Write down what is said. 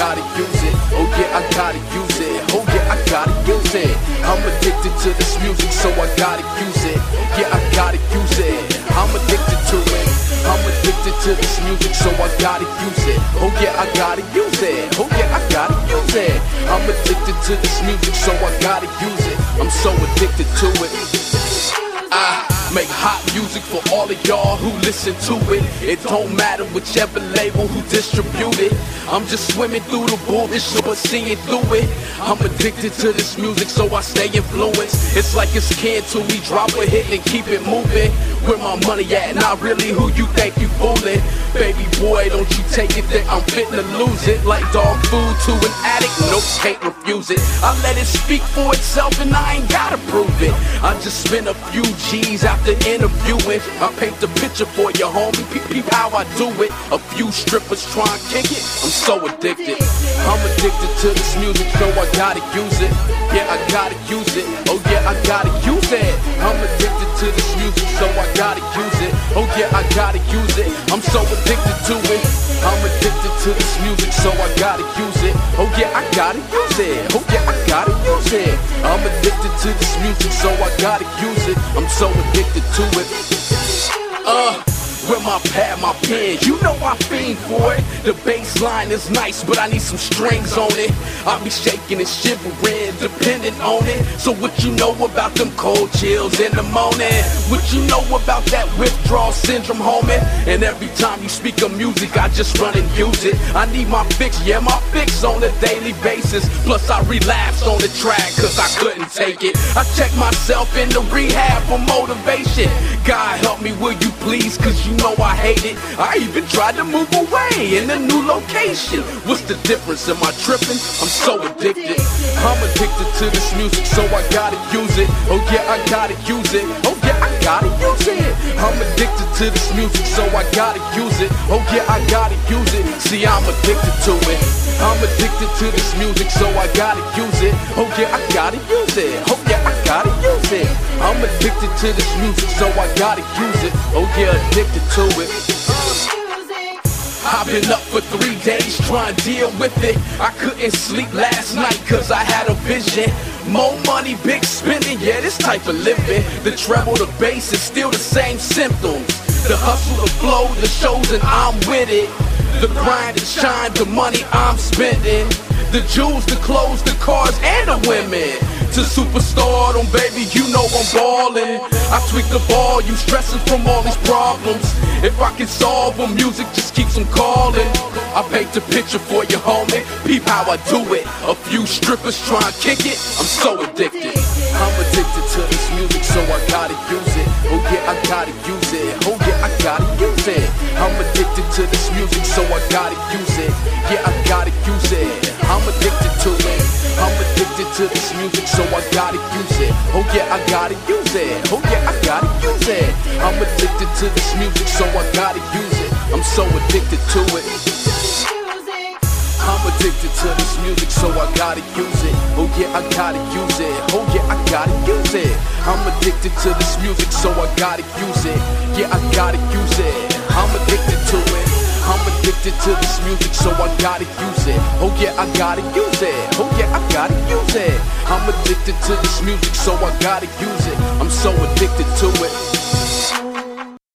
gotta use it. Oh yeah, I gotta use it. Oh yeah, I gotta use it. I'm addicted to this music, so I gotta use it. Yeah, I gotta use it. I'm addicted to it. I'm addicted to this music, so I gotta use it. Oh yeah, I gotta use it. Oh yeah, I gotta use it. I'm addicted to this music, so I gotta use it. I'm so addicted to it. I make hot music for all of y'all who listen to it. It don't matter whichever label who distribute it. I'm just swimming through the bullshit, but seeing through it. I'm addicted to this music, so I stay influenced. It's like it's canned till we drop a hit and keep it moving. Where my money at? Not really who you think you fooling. Baby boy, don't you take it that I'm fitting to lose it. Like dog food to an addict, nope, can't refuse it. I let it speak for itself and I ain't gotta prove it. I just spent a few G's after interviewing. I paint the picture for you, homie. Peep, peep how I do it. A few strippers try and kick it. I'm so addicted. I'm addicted to this music, so I gotta use it. Yeah, I gotta use it. Oh yeah, I gotta use it. I'm addicted to this music, so I gotta use it. Oh yeah, I gotta use it. I'm so addicted to it. I'm addicted to this music, so I gotta use it. Oh yeah, I gotta use it. Oh yeah, I gotta use it. I'm addicted to this music, so I gotta use it. I'm so addicted to it. Uh. With my pad, my pen, you know I fiend for it. The bass line is nice, but I need some strings on it. I be shaking and shivering, depending on it. So what you know about them cold chills in the morning? What you know about that withdrawal syndrome, homie? And every time you speak of music, I just run and use it. I need my fix, yeah, my fix on a daily basis. Plus I relapse on the track, cause I couldn't take it. I check myself in the rehab for motivation. God help me, will you please? Cause you know I hate it. I even tried to move away in a new location. What's the difference? Am I tripping? I'm so addicted. I'm addicted to this music, so I gotta use it. Oh yeah, I gotta use it. Oh yeah, I gotta use it. I'm addicted to this music, so I gotta use it. Oh yeah, I gotta use it. See, I'm addicted to it. I'm addicted to this music, so I gotta use it. Oh yeah, I gotta use it. Oh yeah, I gotta use it. I'm addicted to this music, so I gotta use it. Oh yeah, addicted to it. I've been up for three days trying to deal with it. I couldn't sleep last night cause I had a vision. More money, big spending, yeah, this type of living. The treble, the bass is still the same symptoms. The hustle, the flow, the shows, and I'm with it. The grind, the shine, the money I'm spending. The jewels, the clothes, the cars, and the women. To superstardom, baby, you know I'm ballin'. I tweak the ball, you stressin' from all these problems. If I can solve them, music just keeps them calling. I paint the picture for you, homie. Peep how I do it. A few strippers try and kick it. I'm so addicted. I'm addicted to this music, so I gotta use it. Oh yeah, I gotta use it. Oh yeah, I gotta use it. I'm addicted to this music, so I gotta use it. To this music, so I gotta use it. Oh yeah, I gotta use it. Oh yeah, I gotta use it. I'm addicted to this music, so I gotta use it. I'm so addicted to it. I'm addicted to this music, so I gotta use it. Oh yeah, I gotta use it. Oh yeah, I gotta use it. I'm addicted to this music, so I gotta use it. Yeah, I gotta use it. Addicted to this music, so I gotta use it. Oh yeah, I gotta use it. Oh yeah, I gotta use it. I'm addicted to this music, so I gotta use it. I'm so addicted to it.